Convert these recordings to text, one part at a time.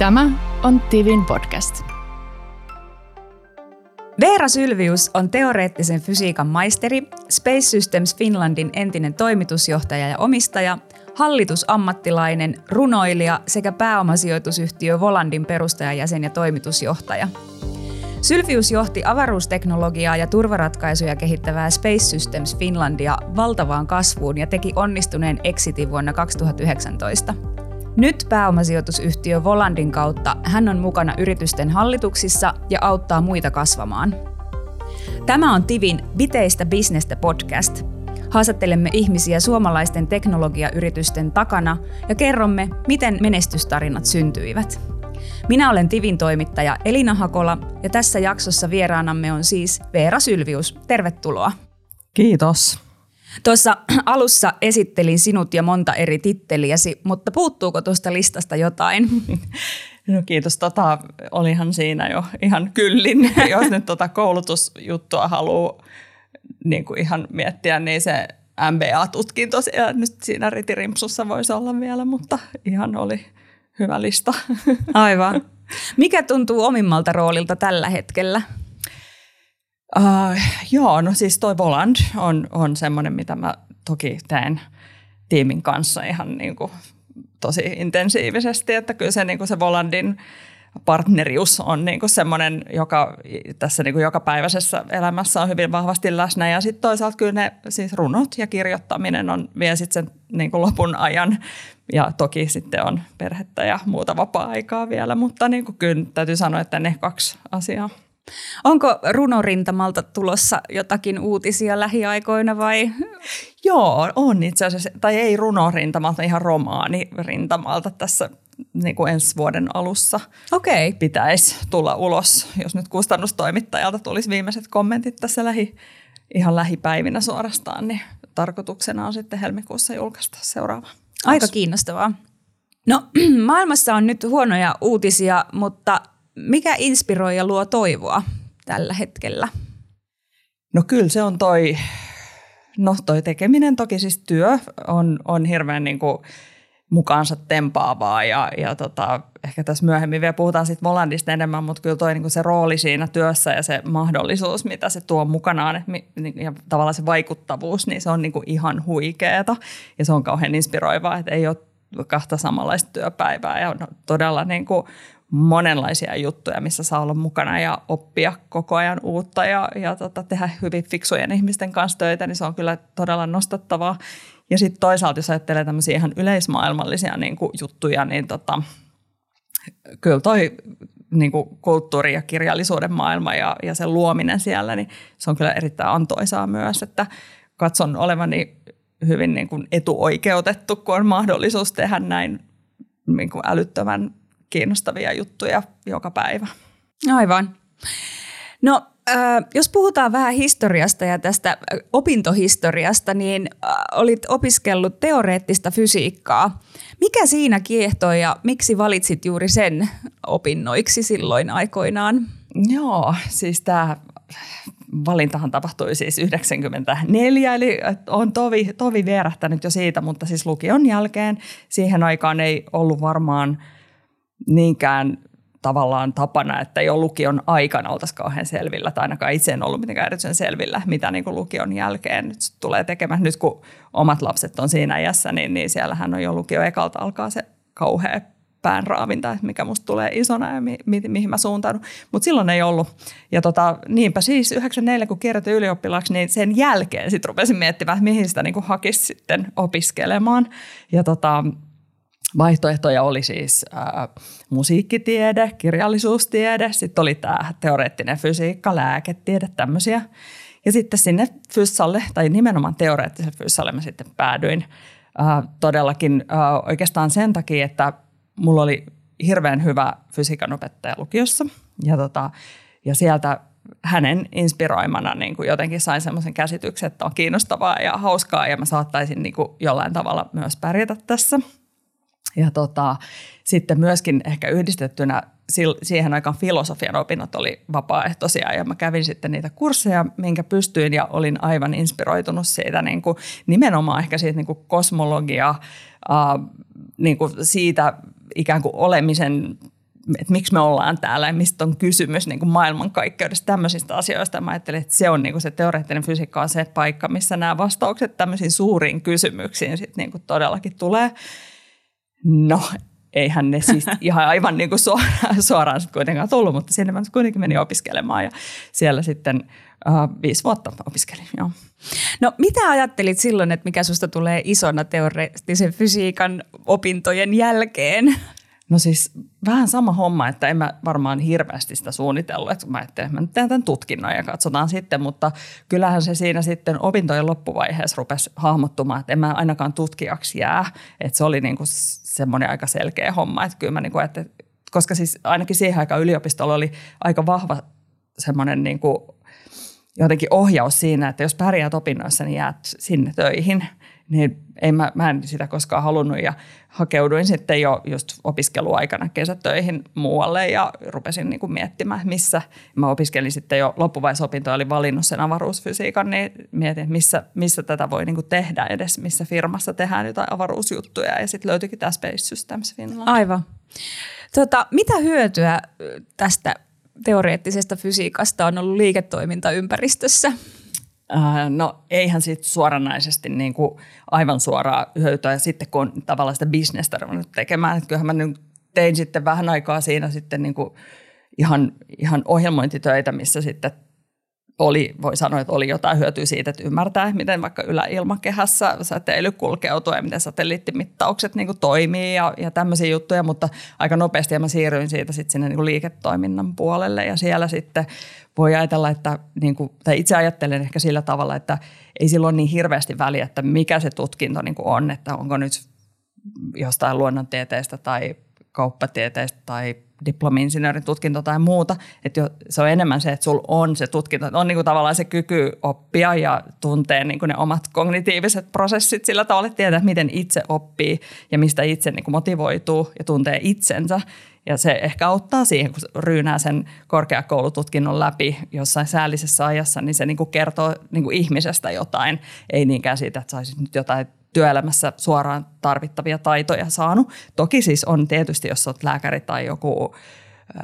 Tämä on Tivin podcast. Veera Sylvius on teoreettisen fysiikan maisteri, Space Systems Finlandin entinen toimitusjohtaja ja omistaja, hallitusammattilainen, runoilija sekä pääomasijoitusyhtiö Volandin perustajajäsen ja toimitusjohtaja. Sylvius johti avaruusteknologiaa ja turvaratkaisuja kehittävää Space Systems Finlandia valtavaan kasvuun ja teki onnistuneen exitin vuonna 2019. Nyt pääomasijoitusyhtiö Volandin kautta hän on mukana yritysten hallituksissa ja auttaa muita kasvamaan. Tämä on Tivin Viteistä bisnestä podcast. Haastattelemme ihmisiä suomalaisten teknologiayritysten takana ja kerromme, miten menestystarinat syntyivät. Minä olen Tivin toimittaja Elina Hakola ja tässä jaksossa vieraanamme on siis Veera Sylvius. Tervetuloa. Kiitos. Tuossa alussa esittelin sinut ja monta eri titteliäsi, mutta puuttuuko tuosta listasta jotain? No kiitos. Tota, olihan siinä jo ihan kyllin. Jos nyt tota koulutusjuttua haluaa niin kuin ihan miettiä, niin se MBA-tutkinto nyt siinä ritirimpsussa voisi olla vielä, mutta ihan oli hyvä lista. Aivan. Mikä tuntuu omimmalta roolilta tällä hetkellä? Uh, joo, no siis toi Voland on, on semmoinen, mitä mä toki teen tiimin kanssa ihan niin kuin tosi intensiivisesti, että kyllä se, niin kuin se Volandin partnerius on niin kuin semmoinen, joka tässä niin kuin jokapäiväisessä elämässä on hyvin vahvasti läsnä. Ja sitten toisaalta kyllä ne siis runot ja kirjoittaminen on vie sitten sen niin kuin lopun ajan. Ja toki sitten on perhettä ja muuta vapaa-aikaa vielä, mutta niin kuin kyllä täytyy sanoa, että ne kaksi asiaa. Onko runorintamalta tulossa jotakin uutisia lähiaikoina vai? Joo, on itse asiassa, tai ei runorintamalta, ihan romaanirintamalta tässä niin kuin ensi vuoden alussa okay. pitäisi tulla ulos. Jos nyt kustannustoimittajalta tulisi viimeiset kommentit tässä lähi, ihan lähipäivinä suorastaan, niin tarkoituksena on sitten helmikuussa julkaista seuraava. Aika kiinnostavaa. No maailmassa on nyt huonoja uutisia, mutta mikä inspiroi ja luo toivoa tällä hetkellä? No kyllä se on toi, no toi tekeminen, toki siis työ on, on hirveän niin kuin mukaansa tempaavaa ja, ja tota, ehkä tässä myöhemmin vielä puhutaan siitä Volandista enemmän, mutta kyllä toi niin se rooli siinä työssä ja se mahdollisuus, mitä se tuo mukanaan niin, ja tavallaan se vaikuttavuus, niin se on niin ihan huikeeta. Ja se on kauhean inspiroivaa, että ei ole kahta samanlaista työpäivää. Ja no, todella niin kuin monenlaisia juttuja, missä saa olla mukana ja oppia koko ajan uutta ja, ja tota, tehdä hyvin fiksujen ihmisten kanssa töitä, niin se on kyllä todella nostattavaa. Ja sitten toisaalta, jos ajattelee tämmöisiä ihan yleismaailmallisia niin kuin juttuja, niin tota, kyllä toi niin kuin kulttuuri- ja kirjallisuuden maailma ja, ja sen luominen siellä, niin se on kyllä erittäin antoisaa myös, että katson olevani hyvin niin kuin etuoikeutettu, kun on mahdollisuus tehdä näin niin kuin älyttömän kiinnostavia juttuja joka päivä. Aivan. No, äh, jos puhutaan vähän historiasta ja tästä opintohistoriasta, niin äh, olit opiskellut teoreettista fysiikkaa. Mikä siinä kiehtoi ja miksi valitsit juuri sen opinnoiksi silloin aikoinaan? Joo, siis tämä valintahan tapahtui siis 94, eli on tovi, tovi vierähtänyt jo siitä, mutta siis lukion jälkeen siihen aikaan ei ollut varmaan – niinkään tavallaan tapana, että jo lukion aikana oltaisiin kauhean selvillä, tai ainakaan itse en ollut mitenkään erityisen selvillä, mitä niin kuin lukion jälkeen nyt tulee tekemään. Nyt kun omat lapset on siinä iässä, niin, niin siellähän on jo lukio ekalta alkaa se kauhea päänraavinta, että mikä musta tulee isona ja mi, mi, mihin mä suuntaudun. Mutta silloin ei ollut. Ja tota, niinpä siis 94, kun kirjoitin ylioppilaaksi, niin sen jälkeen sitten rupesin miettimään, että mihin sitä niin hakisi sitten opiskelemaan. Ja tota, Vaihtoehtoja oli siis ää, musiikkitiede, kirjallisuustiede, sitten oli tämä teoreettinen fysiikka, lääketiede, tämmöisiä. Ja sitten sinne fyssalle, tai nimenomaan teoreettiselle fyssalle mä sitten päädyin ää, todellakin ää, oikeastaan sen takia, että mulla oli hirveän hyvä fysiikan opettaja lukiossa. Ja, tota, ja sieltä hänen inspiroimana niin kuin jotenkin sain semmoisen käsityksen, että on kiinnostavaa ja hauskaa ja mä saattaisin niin kuin jollain tavalla myös pärjätä tässä – ja tota, sitten myöskin ehkä yhdistettynä siihen aikaan filosofian opinnot oli vapaaehtoisia ja mä kävin sitten niitä kursseja, minkä pystyin ja olin aivan inspiroitunut siitä niin kuin, nimenomaan ehkä siitä niin kuin kosmologia, äh, niin kuin siitä ikään kuin olemisen että miksi me ollaan täällä ja mistä on kysymys niin kuin maailmankaikkeudesta, tämmöisistä asioista. Mä ajattelin, että se on niin kuin se teoreettinen fysiikka on se paikka, missä nämä vastaukset tämmöisiin suuriin kysymyksiin sit niin kuin todellakin tulee. No, eihän ne siis ihan aivan niin kuin suoraan, suoraan kuitenkaan tullut, mutta sinne mä kuitenkin menin opiskelemaan ja siellä sitten uh, viisi vuotta opiskelin. Joo. No mitä ajattelit silloin, että mikä susta tulee isona teoreettisen fysiikan opintojen jälkeen? No siis vähän sama homma, että en mä varmaan hirveästi sitä suunnitellut, että mä ajattelin, että mä nyt teen tämän tutkinnon ja katsotaan sitten, mutta kyllähän se siinä sitten opintojen loppuvaiheessa rupesi hahmottumaan, että en mä ainakaan tutkijaksi jää, että se oli niin kuin semmoinen aika selkeä homma, että kyllä mä niin kuin, että, koska siis ainakin siihen aikaan yliopistolla oli aika vahva semmoinen niin kuin jotenkin ohjaus siinä, että jos pärjäät opinnoissa, niin jäät sinne töihin – niin ei mä, mä en sitä koskaan halunnut ja hakeuduin sitten jo just opiskeluaikana kesätöihin muualle ja rupesin niin kuin miettimään, missä mä opiskelin sitten jo loppuvaisopintoja, oli valinnut sen avaruusfysiikan, niin mietin, missä, missä tätä voi niin kuin tehdä edes, missä firmassa tehdään jotain avaruusjuttuja ja sitten löytyikin tämä Space Systems Finland. Aivan. Tota, mitä hyötyä tästä teoreettisesta fysiikasta on ollut liiketoimintaympäristössä? Äh, no eihän siitä suoranaisesti niin kuin aivan suoraa hyötyä. Ja sitten kun on tavallaan sitä bisnestä ruvennut tekemään, että kyllähän mä nyt tein sitten vähän aikaa siinä sitten niin kuin ihan, ihan ohjelmointitöitä, missä sitten oli, voi sanoa, että oli jotain hyötyä siitä, että ymmärtää, miten vaikka yläilmakehässä säteily kulkeutuu ja miten satelliittimittaukset niin kuin toimii ja, ja tämmöisiä juttuja, mutta aika nopeasti mä siirryin siitä sitten sinne niin kuin liiketoiminnan puolelle ja siellä sitten voi ajatella, että niin kuin, tai itse ajattelen ehkä sillä tavalla, että ei silloin niin hirveästi väliä, että mikä se tutkinto niin kuin on, että onko nyt jostain luonnontieteestä tai kauppatieteestä tai diplomi-insinöörin tutkinto tai muuta. Että jo, se on enemmän se, että sulla on se tutkinto. On niin kuin tavallaan se kyky oppia ja tuntee niin kuin ne omat kognitiiviset prosessit sillä tavalla, että tietää, miten itse oppii ja mistä itse niin kuin motivoituu ja tuntee itsensä. Ja se ehkä auttaa siihen, kun ryynää sen korkeakoulututkinnon läpi jossain säällisessä ajassa, niin se niin kuin kertoo niin kuin ihmisestä jotain, ei niinkään siitä, että saisit nyt jotain työelämässä suoraan tarvittavia taitoja saanut. Toki siis on tietysti, jos olet lääkäri tai joku,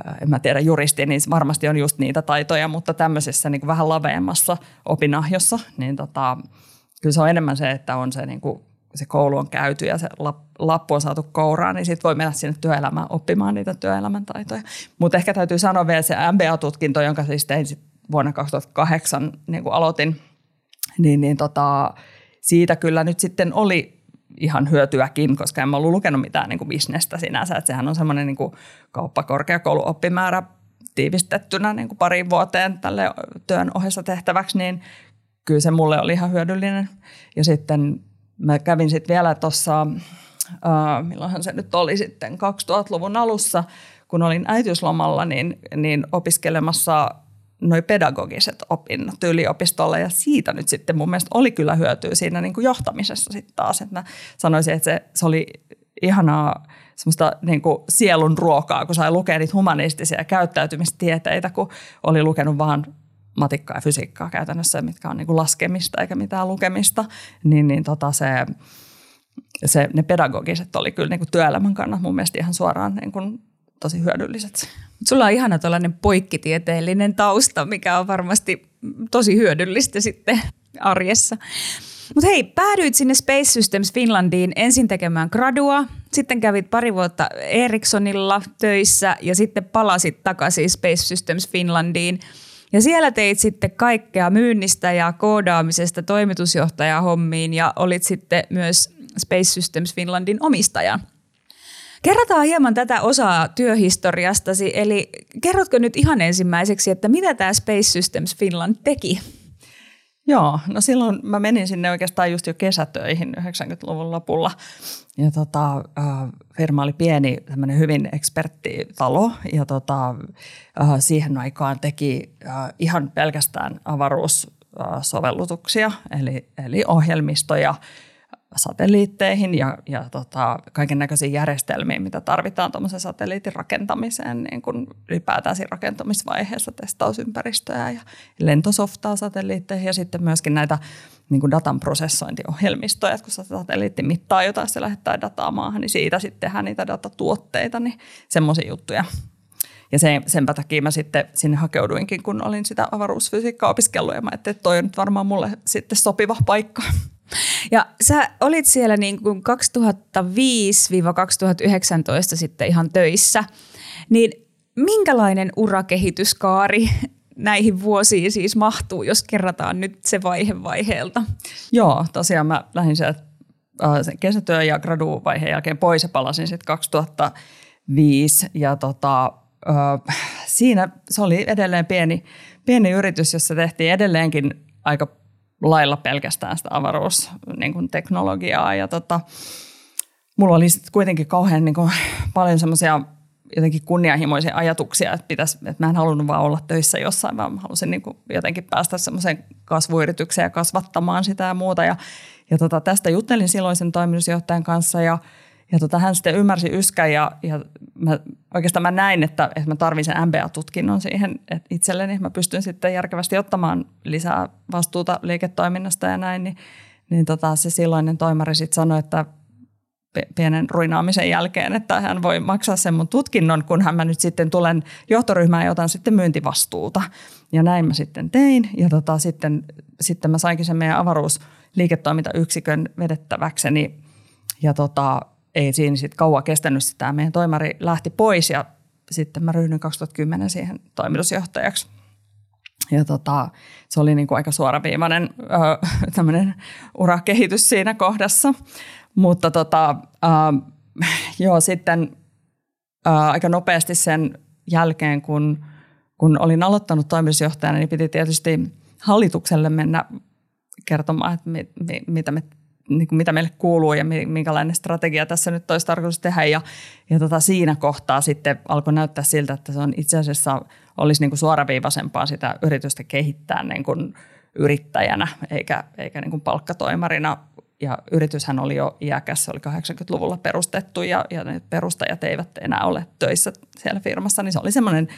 äh, en mä tiedä, juristi, niin varmasti on just niitä taitoja, mutta tämmöisessä niin kuin vähän laveemmassa opinahjossa, niin tota, kyllä se on enemmän se, että on se, niin kuin, se koulu on käyty ja se lappu on saatu kouraan, niin sitten voi mennä sinne työelämään oppimaan niitä työelämän taitoja. Mutta ehkä täytyy sanoa vielä se MBA-tutkinto, jonka siis tein sit vuonna 2008, niin kuin aloitin, niin, niin tota, siitä kyllä nyt sitten oli ihan hyötyäkin, koska en mä ollut lukenut mitään niin kuin bisnestä sinänsä. Että sehän on semmoinen niin kauppakorkeakouluoppimäärä tiivistettynä niin kuin pariin vuoteen tälle työn ohessa tehtäväksi, niin kyllä se mulle oli ihan hyödyllinen. Ja sitten mä kävin sitten vielä tuossa, äh, milloinhan se nyt oli sitten, 2000-luvun alussa, kun olin äitiyslomalla, niin, niin opiskelemassa noi pedagogiset opinnot yliopistolle ja siitä nyt sitten mun mielestä oli kyllä hyötyä siinä niin kuin johtamisessa sitten taas. Että mä sanoisin, että se, se oli ihanaa semmoista niin kuin sielun ruokaa, kun sai lukea niitä humanistisia käyttäytymistieteitä, kun oli lukenut vaan matikkaa ja fysiikkaa käytännössä, mitkä on niin kuin laskemista eikä mitään lukemista, niin, niin tota se, se, ne pedagogiset oli kyllä niin kuin työelämän kannalta mun mielestä ihan suoraan niin kuin tosi hyödylliset. Sulla on ihana tällainen poikkitieteellinen tausta, mikä on varmasti tosi hyödyllistä sitten arjessa. Mutta hei, päädyit sinne Space Systems Finlandiin ensin tekemään gradua, sitten kävit pari vuotta Ericssonilla töissä ja sitten palasit takaisin Space Systems Finlandiin. Ja siellä teit sitten kaikkea myynnistä ja koodaamisesta toimitusjohtajahommiin ja olit sitten myös Space Systems Finlandin omistaja. Kerrataan hieman tätä osaa työhistoriastasi, eli kerrotko nyt ihan ensimmäiseksi, että mitä tämä Space Systems Finland teki? Joo, no silloin mä menin sinne oikeastaan just jo kesätöihin 90-luvun lopulla. Ja tota, firma oli pieni, tämmöinen hyvin eksperttitalo ja tota, siihen aikaan teki ihan pelkästään avaruussovellutuksia, eli, eli ohjelmistoja – satelliitteihin ja, ja tota, kaiken näköisiin järjestelmiin, mitä tarvitaan tuommoisen satelliitin rakentamiseen, niin kuin ylipäätään siinä rakentamisvaiheessa testausympäristöjä ja lentosoftaa satelliitteihin ja sitten myöskin näitä niin kuin datan prosessointiohjelmistoja, että kun satelliitti mittaa jotain, se lähettää dataa maahan, niin siitä sitten tehdään niitä datatuotteita, niin semmoisia juttuja Ja sen, senpä takia mä sitten sinne hakeuduinkin, kun olin sitä avaruusfysiikkaa opiskellut ja mä ajattelin, että toi on nyt varmaan mulle sitten sopiva paikka. Ja sä olit siellä niin kuin 2005-2019 sitten ihan töissä, niin minkälainen urakehityskaari näihin vuosiin siis mahtuu, jos kerrataan nyt se vaihe vaiheelta? Joo, tosiaan mä lähdin sieltä sen kesätyö- ja graduvaiheen jälkeen pois ja palasin sitten 2005 ja tota, äh, siinä se oli edelleen pieni, pieni yritys, jossa tehtiin edelleenkin aika lailla pelkästään sitä avaruusteknologiaa niin ja tota, mulla oli sitten kuitenkin kauhean niin kuin, paljon semmoisia jotenkin kunnianhimoisia ajatuksia, että, pitäisi, että mä en halunnut vaan olla töissä jossain, vaan mä halusin niin kuin jotenkin päästä semmoiseen kasvuyritykseen ja kasvattamaan sitä ja muuta. Ja, ja tota, tästä juttelin silloisen toimitusjohtajan kanssa ja, ja tota, hän sitten ymmärsi yskän ja, ja mä, oikeastaan mä näin, että, että mä tarvin sen MBA-tutkinnon siihen että itselleni. Mä pystyn sitten järkevästi ottamaan lisää vastuuta liiketoiminnasta ja näin, niin, niin tota, se silloinen toimari sitten sanoi, että pienen ruinaamisen jälkeen, että hän voi maksaa sen mun tutkinnon, kunhan mä nyt sitten tulen johtoryhmään ja otan sitten myyntivastuuta. Ja näin mä sitten tein ja tota, sitten, sitten mä sainkin sen meidän avaruusliiketoimintayksikön vedettäväkseni ja tota, ei siinä sitten kauan kestänyt sitä. Meidän toimari lähti pois ja sitten mä ryhdyin 2010 siihen toimitusjohtajaksi. Ja tota, se oli niin kuin aika suoraviivainen ö, urakehitys siinä kohdassa. Mutta tota, äh, joo, sitten äh, aika nopeasti sen jälkeen, kun, kun olin aloittanut toimitusjohtajana, niin piti tietysti hallitukselle mennä kertomaan, että mi, mi, mitä, me, niin kuin mitä meille kuuluu ja minkälainen strategia tässä nyt olisi tarkoitus tehdä. Ja, ja tota, siinä kohtaa sitten alkoi näyttää siltä, että se on itse asiassa olisi niin kuin suoraviivaisempaa sitä yritystä kehittää niin kuin yrittäjänä eikä, eikä niin kuin palkkatoimarina ja yrityshän oli jo iäkäs, se oli 80-luvulla perustettu ja, ja ne perustajat eivät enää ole töissä siellä firmassa, niin se oli semmoinen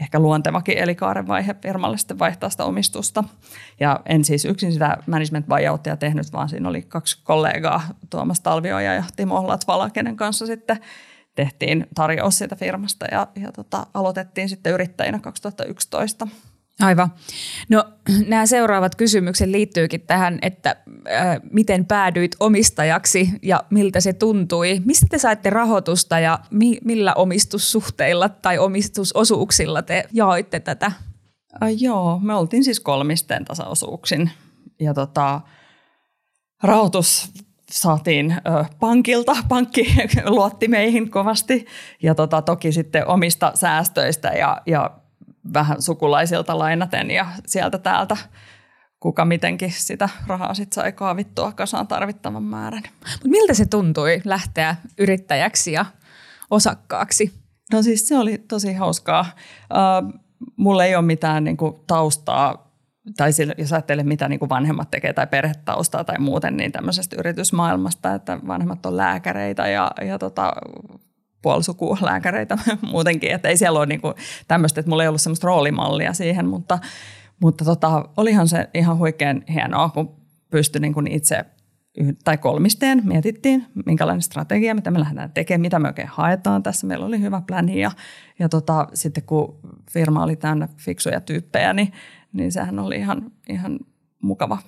ehkä luontevakin elikaaren vaihe firmalle sitten vaihtaa sitä omistusta. Ja en siis yksin sitä management buyouttia tehnyt, vaan siinä oli kaksi kollegaa, Tuomas Talvioja ja Timo Latvala, kenen kanssa sitten tehtiin tarjous siitä firmasta ja, ja tota, aloitettiin sitten yrittäjinä 2011. Aivan. No nämä seuraavat kysymykset liittyykin tähän, että äh, miten päädyit omistajaksi ja miltä se tuntui. Mistä te saitte rahoitusta ja mi- millä omistussuhteilla tai omistusosuuksilla te jaoitte tätä? Äh, joo, me oltiin siis kolmisten tasaosuuksin ja tota, rahoitus saatiin ö, pankilta, pankki luotti meihin kovasti ja tota, toki sitten omista säästöistä ja, ja vähän sukulaisilta lainaten ja sieltä täältä kuka mitenkin sitä rahaa sitten sai kaavittua kasaan tarvittavan määrän. Mut miltä se tuntui lähteä yrittäjäksi ja osakkaaksi? No siis se oli tosi hauskaa. Uh, mulla ei ole mitään niin kuin, taustaa, tai sille, jos ajattelee mitä niin kuin vanhemmat tekee tai perhetaustaa tai muuten, niin tämmöisestä yritysmaailmasta, että vanhemmat on lääkäreitä ja, ja tota, puolisukulääkäreitä muutenkin, että ei siellä ole niin kuin tämmöistä, että mulla ei ollut semmoista roolimallia siihen, mutta, mutta tota, olihan se ihan huikean hienoa, kun pystyi niin kuin itse tai kolmisteen mietittiin, minkälainen strategia, mitä me lähdetään tekemään, mitä me oikein haetaan tässä. Meillä oli hyvä pläni ja, ja tota, sitten kun firma oli täynnä fiksuja tyyppejä, niin, niin sehän oli ihan, ihan mukava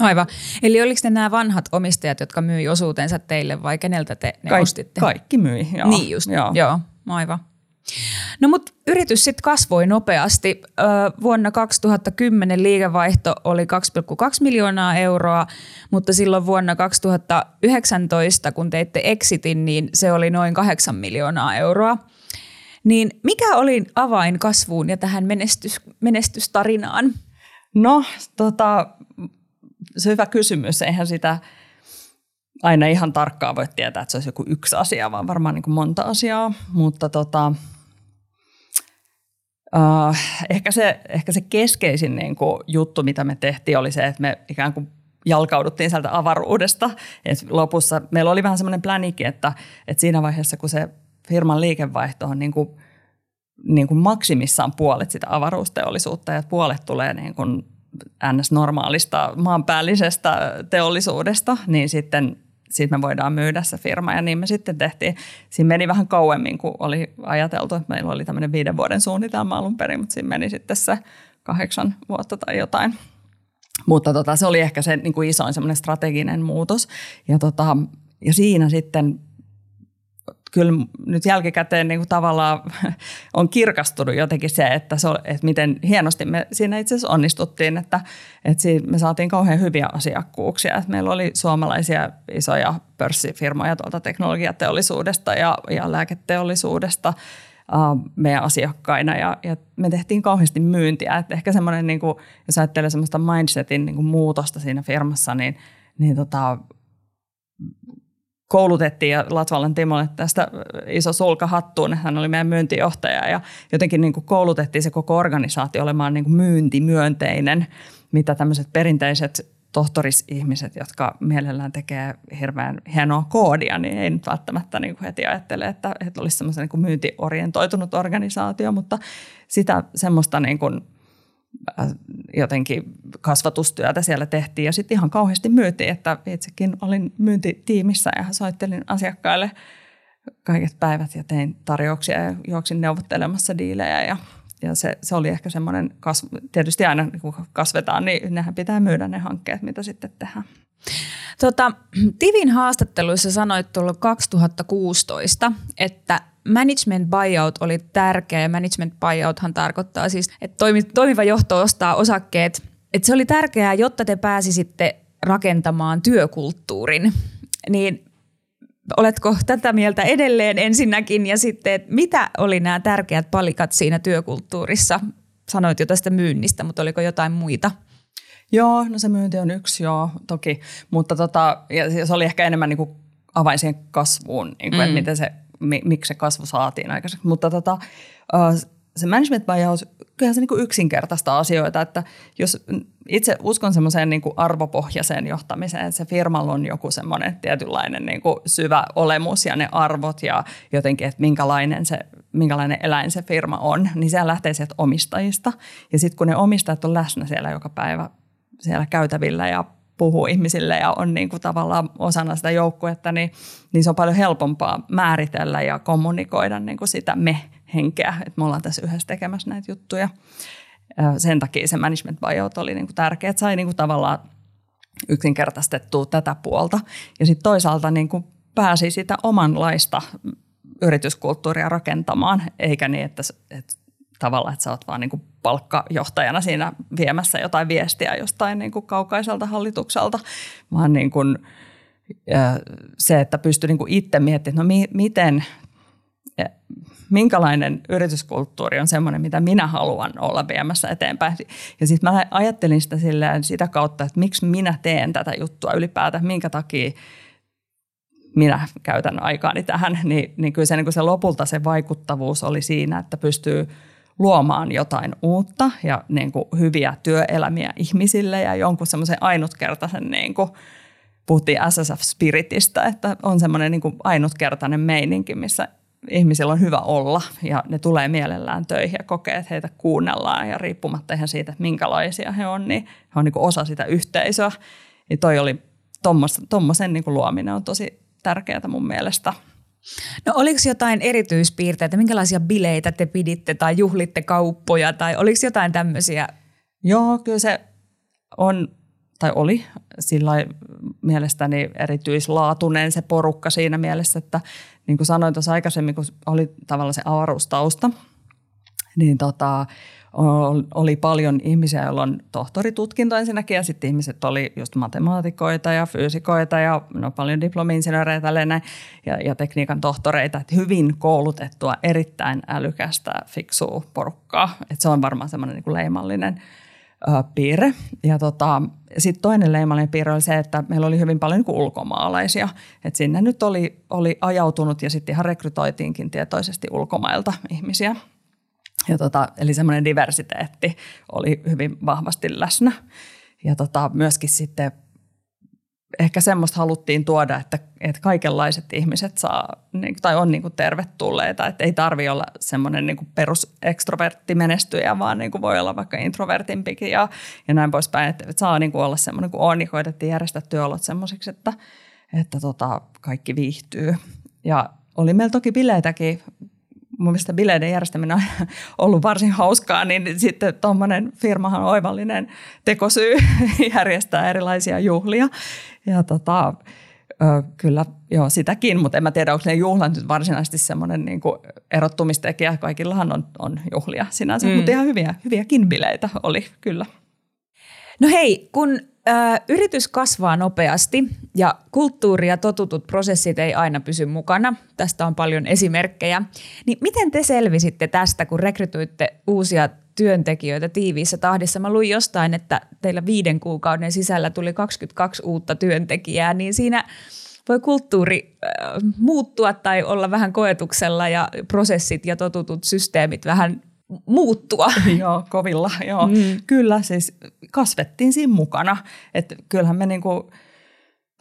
Aivan. Eli oliko ne nämä vanhat omistajat, jotka myi osuutensa teille vai keneltä te ne Kaik- ostitte? Kaikki myi, joo. Niin just, joo. joo aivan. No mutta yritys sitten kasvoi nopeasti. Vuonna 2010 liikevaihto oli 2,2 miljoonaa euroa, mutta silloin vuonna 2019, kun teitte exitin, niin se oli noin 8 miljoonaa euroa. Niin mikä oli avain kasvuun ja tähän menestys, menestystarinaan? No, tota, se hyvä kysymys. Eihän sitä aina ihan tarkkaan voi tietää, että se olisi joku yksi asia, vaan varmaan niin kuin monta asiaa. Mutta tota, uh, ehkä, se, ehkä se keskeisin niin kuin juttu, mitä me tehtiin, oli se, että me ikään kuin jalkauduttiin sieltä avaruudesta. Et lopussa meillä oli vähän semmoinen plänikki, että, että siinä vaiheessa, kun se firman liikevaihto on niin kuin, niin kuin maksimissaan puolet sitä avaruusteollisuutta ja puolet tulee niin kuin ns. normaalista maanpäällisestä teollisuudesta, niin sitten siitä me voidaan myydä se firma. Ja niin me sitten tehtiin. Siinä meni vähän kauemmin kuin oli ajateltu, että meillä oli tämmöinen viiden vuoden suunnitelma alun perin, mutta siinä meni sitten se kahdeksan vuotta tai jotain. Mutta tota, se oli ehkä se niin kuin isoin semmoinen strateginen muutos. Ja, tota, ja siinä sitten kyllä nyt jälkikäteen niin kuin tavallaan on kirkastunut jotenkin se, että, se, että miten hienosti me siinä itse asiassa onnistuttiin, että, että me saatiin kauhean hyviä asiakkuuksia. Että meillä oli suomalaisia isoja pörssifirmoja tuolta teknologiateollisuudesta ja, ja lääketeollisuudesta meidän asiakkaina ja, ja me tehtiin kauheasti myyntiä. Että ehkä semmoinen, niin kuin, jos ajattelee semmoista mindsetin niin kuin muutosta siinä firmassa, niin, niin tota, koulutettiin ja Latvalan Timolle tästä iso sulka hattuun, hän oli meidän myyntijohtaja ja jotenkin niin kuin koulutettiin se koko organisaatio olemaan niin kuin myyntimyönteinen, mitä tämmöiset perinteiset tohtorisihmiset, jotka mielellään tekee hirveän hienoa koodia, niin ei nyt välttämättä niin kuin heti ajattele, että, että olisi semmoisen niin myyntiorientoitunut organisaatio, mutta sitä semmoista niin kuin jotenkin kasvatustyötä siellä tehtiin ja sitten ihan kauheasti myytiin, että itsekin olin myyntitiimissä ja soittelin asiakkaille kaiket päivät ja tein tarjouksia ja juoksin neuvottelemassa diilejä ja, ja se, se oli ehkä semmoinen, kasv, tietysti aina kun kasvetaan, niin nehän pitää myydä ne hankkeet, mitä sitten tehdään. Tota, Tivin haastatteluissa sanoit tullut 2016, että management buyout oli tärkeä ja management buyouthan tarkoittaa siis, että toimiva johto ostaa osakkeet. Että se oli tärkeää, jotta te pääsisitte rakentamaan työkulttuurin. Niin oletko tätä mieltä edelleen ensinnäkin ja sitten, että mitä oli nämä tärkeät palikat siinä työkulttuurissa? Sanoit jo tästä myynnistä, mutta oliko jotain muita? Joo, no se myynti on yksi, joo, toki. Mutta tota, ja se oli ehkä enemmän niin kuin avain siihen kasvuun, niin kuin, mm. että miten se miksi se kasvu saatiin aikaiseksi. Mutta tota, se management buyout, kyllähän se niin yksinkertaista asioita, että jos itse uskon semmoiseen niin arvopohjaiseen johtamiseen, että se firmalla on joku semmoinen tietynlainen niin kuin syvä olemus ja ne arvot ja jotenkin, että minkälainen, se, minkälainen eläin se firma on, niin se lähtee sieltä omistajista. Ja sitten kun ne omistajat on läsnä siellä joka päivä siellä käytävillä ja puhuu ihmisille ja on niin kuin tavallaan osana sitä joukkuetta, niin, niin se on paljon helpompaa määritellä ja kommunikoida niin kuin sitä me-henkeä, että me ollaan tässä yhdessä tekemässä näitä juttuja. Sen takia se management buyout oli niin kuin tärkeä, että sai niin kuin tavallaan yksinkertaistettua tätä puolta. Ja sitten toisaalta niin kuin pääsi sitä omanlaista yrityskulttuuria rakentamaan, eikä niin, että, että tavalla, että sä oot vaan niin kuin palkkajohtajana siinä viemässä jotain viestiä jostain niin kuin kaukaiselta hallitukselta, vaan niin kuin, se, että pystyy niin kuin itse miettimään, no mi- miten, minkälainen yrityskulttuuri on semmoinen, mitä minä haluan olla viemässä eteenpäin. Ja sitten mä ajattelin sitä silleen, sitä kautta, että miksi minä teen tätä juttua ylipäätään, minkä takia minä käytän aikaani tähän, niin, niin kyllä se, niin se lopulta se vaikuttavuus oli siinä, että pystyy – luomaan jotain uutta ja niin kuin hyviä työelämiä ihmisille ja jonkun semmoisen ainutkertaisen, niin kuin puhuttiin SSF-spiritistä, että on semmoinen niin kuin ainutkertainen meininki, missä ihmisillä on hyvä olla ja ne tulee mielellään töihin ja kokee, että heitä kuunnellaan ja riippumatta ihan siitä, että minkälaisia he on, niin he on niin kuin osa sitä yhteisöä. Ja toi oli, tuommoisen niin luominen on tosi tärkeää mun mielestä – No oliko jotain erityispiirteitä, minkälaisia bileitä te piditte tai juhlitte kauppoja tai oliko jotain tämmöisiä? Joo, kyllä se on tai oli sillä mielestäni erityislaatuinen se porukka siinä mielessä, että niin kuin sanoin tuossa aikaisemmin, kun oli tavallaan se avaruustausta, niin tota, oli paljon ihmisiä, joilla on tohtoritutkinto ensinnäkin ja sitten ihmiset oli just matemaatikoita ja fyysikoita ja no, paljon diplomi-insinööreitä ja, ja tekniikan tohtoreita. Että hyvin koulutettua, erittäin älykästä, fiksua porukkaa. Että se on varmaan semmoinen niin leimallinen ö, piirre. Ja tota, sitten toinen leimallinen piirre oli se, että meillä oli hyvin paljon niin ulkomaalaisia. Että sinne nyt oli, oli ajautunut ja sitten ihan rekrytoitiinkin tietoisesti ulkomailta ihmisiä – ja tota, eli semmoinen diversiteetti oli hyvin vahvasti läsnä. Ja tota, myöskin sitten ehkä semmoista haluttiin tuoda, että, että kaikenlaiset ihmiset saa, niin, tai on niin kuin tervetulleita, että ei tarvi olla semmoinen niin perusekstrovertti menestyjä, vaan niin kuin voi olla vaikka introvertimpikin ja, ja näin poispäin, että, että saa niin kuin olla semmoinen kuin on, ja koitettiin järjestää työolot semmoisiksi, että, että tota, kaikki viihtyy. Ja oli meillä toki bileitäkin, mun mielestä bileiden järjestäminen on ollut varsin hauskaa, niin sitten tuommoinen firmahan on oivallinen tekosyy järjestää erilaisia juhlia. Ja tota, kyllä, joo, sitäkin, mutta en mä tiedä, onko ne juhlat nyt varsinaisesti semmoinen niin erottumistekijä. Kaikillahan on, on juhlia sinänsä, mm. mutta ihan hyviä, hyviäkin bileitä oli kyllä. No hei, kun ö, yritys kasvaa nopeasti ja kulttuuri ja totutut prosessit ei aina pysy mukana, tästä on paljon esimerkkejä, niin miten te selvisitte tästä, kun rekrytoitte uusia työntekijöitä tiiviissä tahdissa? Mä luin jostain, että teillä viiden kuukauden sisällä tuli 22 uutta työntekijää, niin siinä voi kulttuuri äh, muuttua tai olla vähän koetuksella ja prosessit ja totutut systeemit vähän muuttua. joo, kovilla, joo. Mm. Kyllä, siis kasvettiin siinä mukana. Että kyllähän me niinku,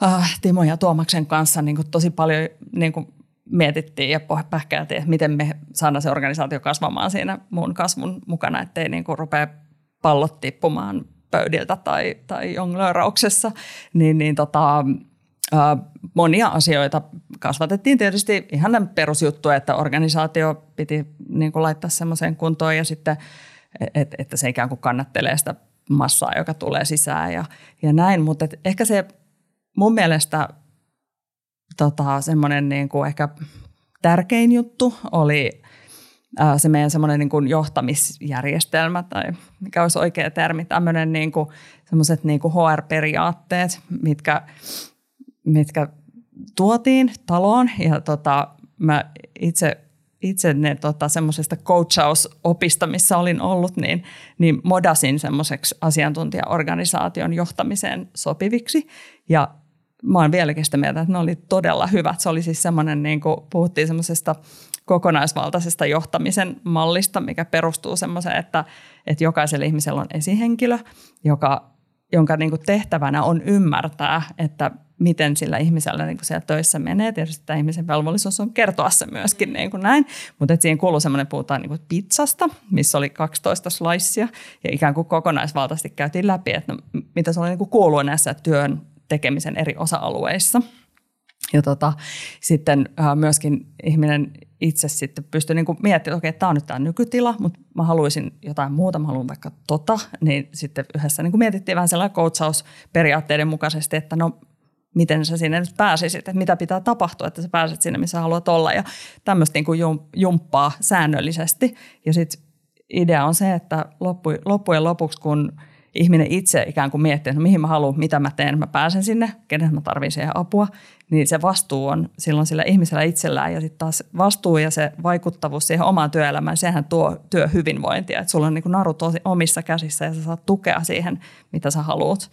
äh, Timo ja Tuomaksen kanssa niinku tosi paljon niinku mietittiin ja pähkäiltiin, että miten me saadaan se organisaatio kasvamaan siinä mun kasvun mukana, ettei niinku rupea pallot tippumaan pöydiltä tai, tai jonglöörauksessa. Niin, niin tota, monia asioita kasvatettiin tietysti ihan perusjuttuja, että organisaatio piti niin kuin laittaa semmoiseen kuntoon ja sitten, et, että se ikään kuin kannattelee sitä massaa, joka tulee sisään ja, ja näin. Mutta ehkä se mun mielestä tota, semmoinen niin kuin ehkä tärkein juttu oli se meidän semmoinen niin kuin johtamisjärjestelmä tai mikä olisi oikea termi, tämmöinen niin kuin, semmoiset niin kuin HR-periaatteet, mitkä mitkä tuotiin taloon ja tota, mä itse itse ne tota, semmoisesta coachausopista, missä olin ollut, niin, niin modasin semmoiseksi asiantuntijaorganisaation johtamiseen sopiviksi. Ja mä oon vieläkin sitä mieltä, että ne oli todella hyvät. Se oli siis semmoinen, niin kuin puhuttiin semmoisesta kokonaisvaltaisesta johtamisen mallista, mikä perustuu semmoiseen, että, että jokaisella ihmisellä on esihenkilö, joka, jonka niin kuin tehtävänä on ymmärtää, että miten sillä ihmisellä niin kuin siellä töissä menee. Tietysti tämä ihmisen velvollisuus on kertoa se myöskin niin kuin näin, mutta siihen kuuluu semmoinen, puhutaan niin kuin pizzasta, missä oli 12 slicea ja ikään kuin kokonaisvaltaisesti käytiin läpi, että no, mitä se oli niin kuin kuuluu näissä työn tekemisen eri osa-alueissa. Ja tota, sitten äh, myöskin ihminen itse sitten pystyy niin miettimään, että okei, tämä on nyt tämä nykytila, mutta mä haluaisin jotain muuta, mä haluan vaikka tota, niin sitten yhdessä niin mietittiin vähän sellainen coachausperiaatteiden mukaisesti, että no miten sä sinne nyt pääsisit, että mitä pitää tapahtua, että sä pääset sinne, missä haluat olla ja tämmöistä niin kuin jumppaa säännöllisesti. Ja sitten idea on se, että loppujen lopuksi, kun ihminen itse ikään kuin miettii, että no mihin mä haluan, mitä mä teen, mä pääsen sinne, kenen mä tarvitsen siihen apua, niin se vastuu on silloin sillä ihmisellä itsellään ja sitten taas vastuu ja se vaikuttavuus siihen omaan työelämään, sehän tuo työhyvinvointia, että sulla on niin kuin naru tosi omissa käsissä ja sä saat tukea siihen, mitä sä haluat.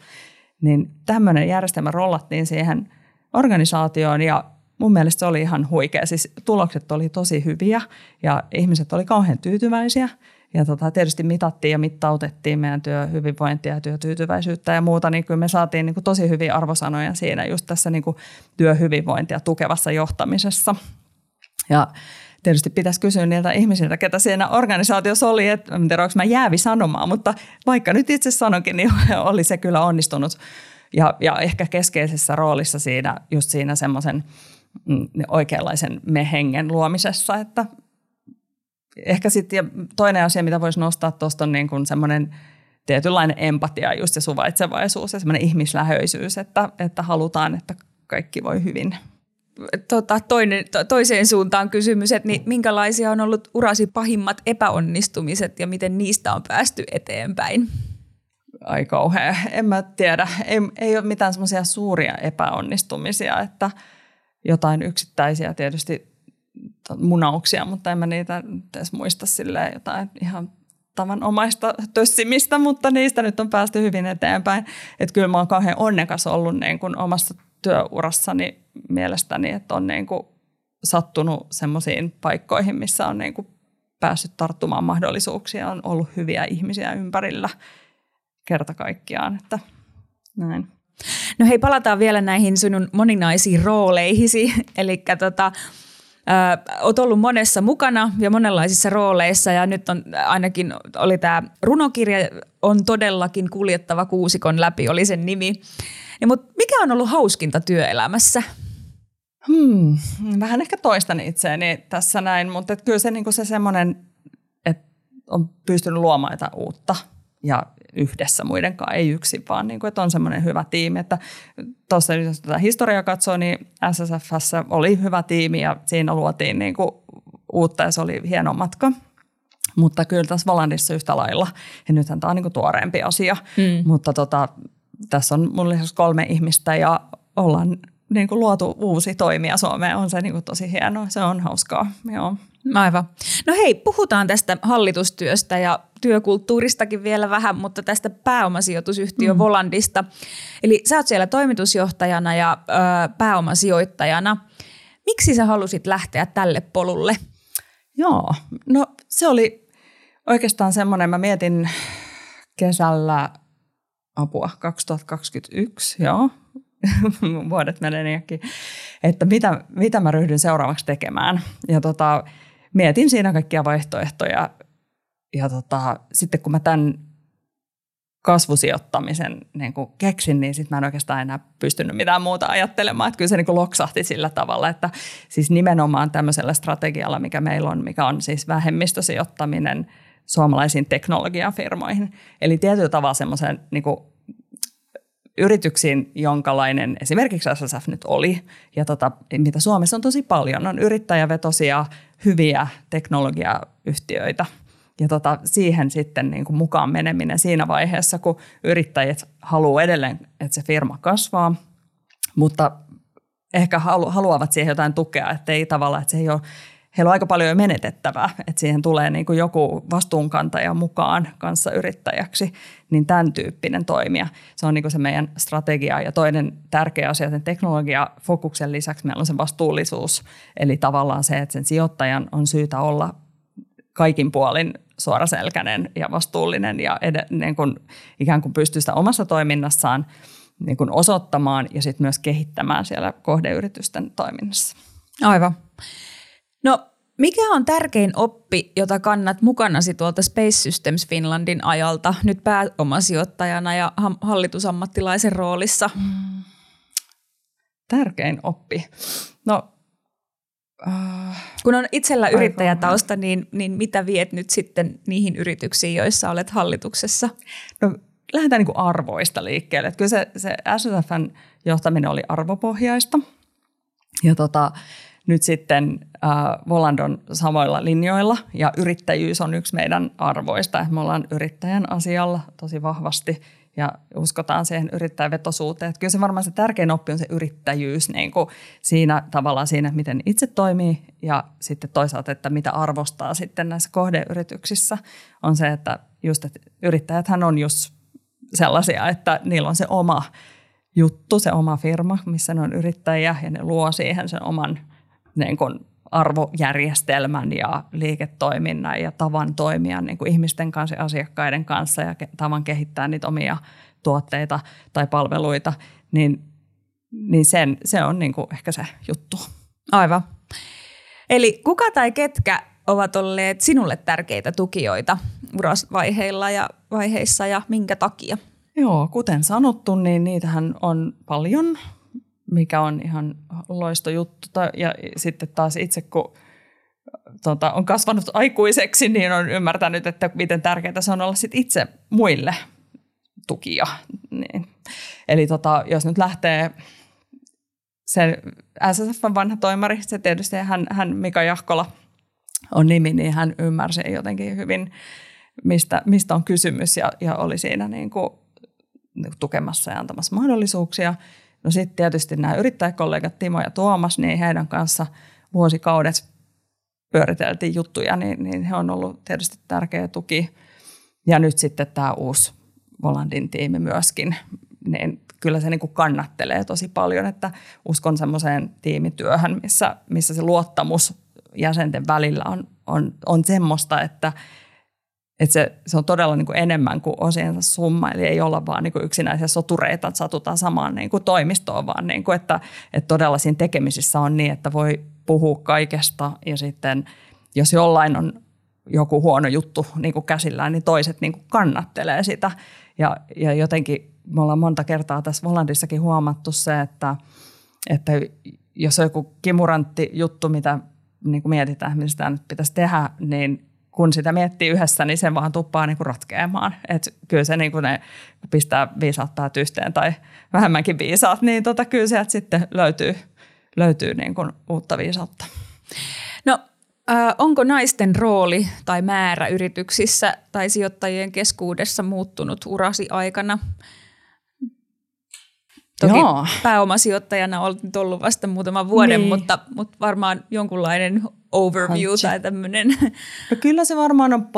Niin tämmöinen järjestelmä rollattiin siihen organisaatioon ja mun mielestä se oli ihan huikea. Siis tulokset oli tosi hyviä ja ihmiset oli kauhean tyytyväisiä. Ja tota, tietysti mitattiin ja mittautettiin meidän työhyvinvointia ja työtyytyväisyyttä ja muuta, niin kyllä me saatiin niin kuin tosi hyviä arvosanoja siinä just tässä niin kuin työhyvinvointia tukevassa johtamisessa. Ja tietysti pitäisi kysyä niiltä ihmisiltä, ketä siinä organisaatiossa oli, että en tiedä, onko mä jäävi sanomaan, mutta vaikka nyt itse sanonkin, niin oli se kyllä onnistunut. Ja, ja ehkä keskeisessä roolissa siinä, just siinä semmoisen mm, oikeanlaisen mehengen luomisessa, että ehkä sitten toinen asia, mitä voisi nostaa tuosta on niin kuin semmoinen tietynlainen empatia just se suvaitsevaisuus ja semmoinen ihmislähöisyys, että, että halutaan, että kaikki voi hyvin tota, toinen, to, toiseen suuntaan kysymys, että niin, minkälaisia on ollut urasi pahimmat epäonnistumiset ja miten niistä on päästy eteenpäin? Ai kauhea. En mä tiedä. Ei, ei ole mitään semmoisia suuria epäonnistumisia, että jotain yksittäisiä tietysti munauksia, mutta en mä niitä edes muista silleen jotain ihan tavanomaista tössimistä, mutta niistä nyt on päästy hyvin eteenpäin. Että kyllä mä oon kauhean onnekas ollut niin kuin omassa työurassani mielestäni, että on niin kuin sattunut semmoisiin paikkoihin, missä on niin kuin päässyt tarttumaan mahdollisuuksia, on ollut hyviä ihmisiä ympärillä kerta kaikkiaan, että näin. No hei, palataan vielä näihin sinun moninaisiin rooleihisi, eli tota, olet ollut monessa mukana ja monenlaisissa rooleissa ja nyt on ainakin oli tämä runokirja on todellakin kuljettava kuusikon läpi, oli sen nimi. Ja, mutta mikä on ollut hauskinta työelämässä? Hmm, vähän ehkä toistan itseäni tässä näin, mutta kyllä se, niin se semmoinen, että on pystynyt luomaan jotain uutta ja yhdessä muiden kanssa, ei yksin, vaan niin kuin, että on semmoinen hyvä tiimi. Että tuossa jos tätä historiaa katsoo, niin SSFssä oli hyvä tiimi ja siinä luotiin niin kuin uutta ja se oli hieno matka. Mutta kyllä tässä Volandissa yhtä lailla, ja nythän tämä on niin kuin tuoreempi asia, mm. mutta tota, tässä on mun lisäksi kolme ihmistä ja ollaan niin kuin luotu uusi toimija Suomeen. On se niin kuin tosi hienoa, se on hauskaa. Joo. Aivan. No hei, puhutaan tästä hallitustyöstä ja työkulttuuristakin vielä vähän, mutta tästä pääomasijoitusyhtiö mm. Volandista. Eli sä oot siellä toimitusjohtajana ja ö, pääomasijoittajana. Miksi sä halusit lähteä tälle polulle? Joo, no se oli oikeastaan semmoinen, mä mietin kesällä apua 2021, joo, vuodet menee niinkin, että mitä, mitä mä ryhdyn seuraavaksi tekemään. Ja tota, mietin siinä kaikkia vaihtoehtoja. Ja tota, sitten kun mä tämän kasvusijoittamisen niin kuin keksin, niin sitten mä en oikeastaan enää pystynyt mitään muuta ajattelemaan. Että kyllä se niin kuin loksahti sillä tavalla, että siis nimenomaan tämmöisellä strategialla, mikä meillä on, mikä on siis vähemmistösijoittaminen suomalaisiin teknologiafirmoihin. Eli tietyllä tavalla semmoisen niin kuin yrityksiin, jonkalainen esimerkiksi SSF nyt oli, ja tota, mitä Suomessa on tosi paljon, on yrittäjävetosia, hyviä teknologiayhtiöitä. Ja tota, siihen sitten niin kuin mukaan meneminen siinä vaiheessa, kun yrittäjät haluaa edelleen, että se firma kasvaa, mutta ehkä haluavat siihen jotain tukea, että ei tavallaan, että se ei ole heillä on aika paljon jo menetettävää, että siihen tulee niin kuin joku vastuunkantaja mukaan kanssa yrittäjäksi, niin tämän tyyppinen toimija. Se on niin kuin se meidän strategia ja toinen tärkeä asia sen teknologiafokuksen lisäksi meillä on se vastuullisuus, eli tavallaan se, että sen sijoittajan on syytä olla kaikin puolin suoraselkäinen ja vastuullinen ja ed- niin kuin, ikään kuin pystyy sitä omassa toiminnassaan niin kuin osoittamaan ja sitten myös kehittämään siellä kohdeyritysten toiminnassa. Aivan. No mikä on tärkein oppi, jota kannat mukanasi tuolta Space Systems Finlandin ajalta nyt pääomasijoittajana ja hallitusammattilaisen roolissa? Mm. Tärkein oppi? No, uh, Kun on itsellä yrittäjätausta, niin, niin mitä viet nyt sitten niihin yrityksiin, joissa olet hallituksessa? No, lähdetään niin kuin arvoista liikkeelle. Että kyllä se, se SSFn johtaminen oli arvopohjaista. Ja tota, nyt sitten äh, Voland on samoilla linjoilla ja yrittäjyys on yksi meidän arvoista. Me ollaan yrittäjän asialla tosi vahvasti ja uskotaan siihen yrittäjävetosuuteen. Että kyllä se varmaan se tärkein oppi on se yrittäjyys niin kuin siinä tavallaan siinä, miten itse toimii ja sitten toisaalta, että mitä arvostaa sitten näissä kohdeyrityksissä on se, että just, että yrittäjäthän on just sellaisia, että niillä on se oma juttu, se oma firma, missä ne on yrittäjiä ja ne luo siihen sen oman niin kuin arvojärjestelmän ja liiketoiminnan ja tavan toimia niin kuin ihmisten kanssa ja asiakkaiden kanssa ja tavan kehittää niitä omia tuotteita tai palveluita, niin, niin sen, se on niin kuin ehkä se juttu. Aivan. Eli kuka tai ketkä ovat olleet sinulle tärkeitä tukijoita urasvaiheilla ja vaiheissa ja minkä takia? Joo, kuten sanottu, niin niitähän on paljon mikä on ihan loisto juttu. Ja sitten taas itse, kun tota, on kasvanut aikuiseksi, niin on ymmärtänyt, että miten tärkeää se on olla sit itse muille tukia. Niin. Eli tota, jos nyt lähtee se SSF vanha toimari, se tietysti hän, hän Mika Jahkola on nimi, niin hän ymmärsi jotenkin hyvin, mistä, mistä on kysymys ja, ja oli siinä niin kuin tukemassa ja antamassa mahdollisuuksia. No sitten tietysti nämä yrittäjäkollegat Timo ja Tuomas, niin heidän kanssa vuosikaudet pyöriteltiin juttuja, niin, niin he on ollut tietysti tärkeä tuki. Ja nyt sitten tämä uusi Volandin tiimi myöskin, niin kyllä se niin kuin kannattelee tosi paljon, että uskon semmoiseen tiimityöhön, missä, missä se luottamus jäsenten välillä on, on, on semmoista, että – että se, se on todella niin kuin enemmän kuin osiensa summa, eli ei olla vaan niin kuin yksinäisiä sotureita, että satutaan samaan niin kuin toimistoon, vaan niin kuin, että, että todella siinä tekemisissä on niin, että voi puhua kaikesta ja sitten jos jollain on joku huono juttu niin kuin käsillään, niin toiset niin kuin kannattelee sitä. Ja, ja jotenkin me ollaan monta kertaa tässä Volandissakin huomattu se, että, että jos on joku kimurantti juttu, mitä niin kuin mietitään, mitä sitä nyt pitäisi tehdä, niin kun sitä miettii yhdessä, niin se vaan tuppaa niin kuin ratkeamaan. Et kyllä se niin kuin ne, kun pistää viisaat päät yhteen tai vähemmänkin viisaat, niin tota, kyllä sieltä sitten löytyy, löytyy niin kuin uutta viisautta. No äh, onko naisten rooli tai määrä yrityksissä tai sijoittajien keskuudessa muuttunut urasi aikana? Toki Joo. pääomasijoittajana olet nyt ollut vasta muutaman vuoden, niin. mutta, mutta varmaan jonkunlainen overview Hanchi. tai tämmöinen. No kyllä se varmaan on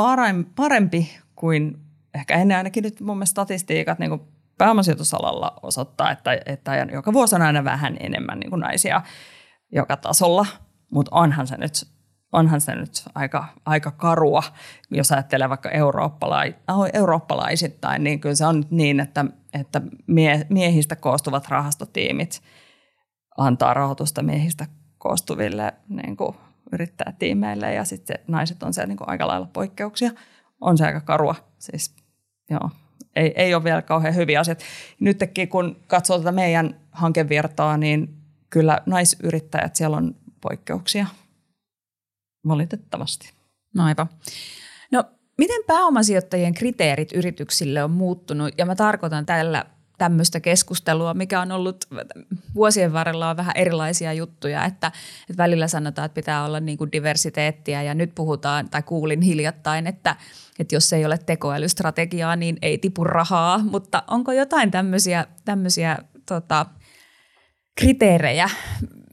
parempi kuin ehkä ennen ainakin nyt mun mielestä statistiikat niin kuin pääomasijoitusalalla osoittaa, että, että joka vuosi on aina vähän enemmän niin kuin naisia joka tasolla, mutta onhan se nyt onhan se nyt aika, aika karua, jos ajattelee vaikka eurooppalai, eurooppalaisittain, niin kyllä se on niin, että, että mie, miehistä koostuvat rahastotiimit antaa rahoitusta miehistä koostuville niin kuin yrittäjätiimeille ja sitten naiset on siellä niin kuin aika lailla poikkeuksia. On se aika karua, siis joo. Ei, ei ole vielä kauhean hyviä asiat. Nytkin kun katsoo tätä meidän hankevirtaa, niin kyllä naisyrittäjät, siellä on poikkeuksia – valitettavasti. No aivan. No miten pääomasijoittajien kriteerit yrityksille on muuttunut? Ja mä tarkoitan tällä tämmöistä keskustelua, mikä on ollut vuosien varrella on vähän erilaisia juttuja, että, että välillä sanotaan, että pitää olla niin kuin diversiteettiä ja nyt puhutaan, tai kuulin hiljattain, että, että jos ei ole tekoälystrategiaa, niin ei tipu rahaa, mutta onko jotain tämmöisiä, tämmöisiä tota, kriteerejä,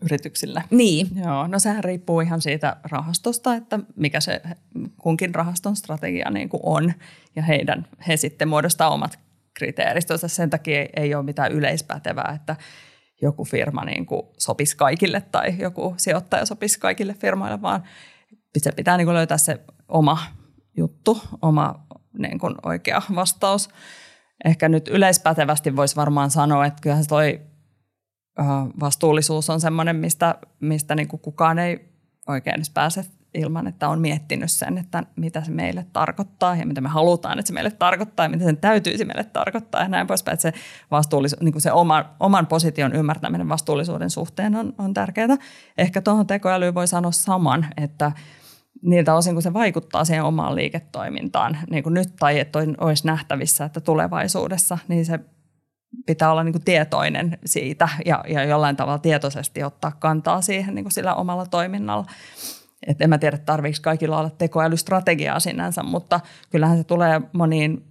yrityksille. Niin. Joo, no sehän riippuu ihan siitä rahastosta, että mikä se kunkin rahaston strategia niin kuin on. Ja heidän, he sitten muodostaa omat kriteeristönsä. Sen takia ei ole mitään yleispätevää, että joku firma niin kuin sopisi kaikille tai joku sijoittaja sopisi kaikille firmoille, vaan se pitää niin kuin löytää se oma juttu, oma niin kuin oikea vastaus. Ehkä nyt yleispätevästi voisi varmaan sanoa, että kyllähän se toi vastuullisuus on semmoinen, mistä, mistä niin kuin kukaan ei oikein pääse ilman, että on miettinyt sen, että mitä se meille tarkoittaa ja mitä me halutaan, että se meille tarkoittaa ja mitä sen täytyisi meille tarkoittaa ja näin poispäin. Että se, vastuullisuus, niin kuin se oma, oman position ymmärtäminen vastuullisuuden suhteen on, on tärkeää. Ehkä tuohon tekoälyyn voi sanoa saman, että niiltä osin, kun se vaikuttaa siihen omaan liiketoimintaan, niin kuin nyt tai että olisi nähtävissä, että tulevaisuudessa, niin se pitää olla niin kuin tietoinen siitä ja, ja jollain tavalla tietoisesti ottaa kantaa siihen niin kuin sillä omalla toiminnalla. Et en mä tiedä, tarvitseeko kaikilla olla tekoälystrategiaa sinänsä, mutta kyllähän se tulee moniin,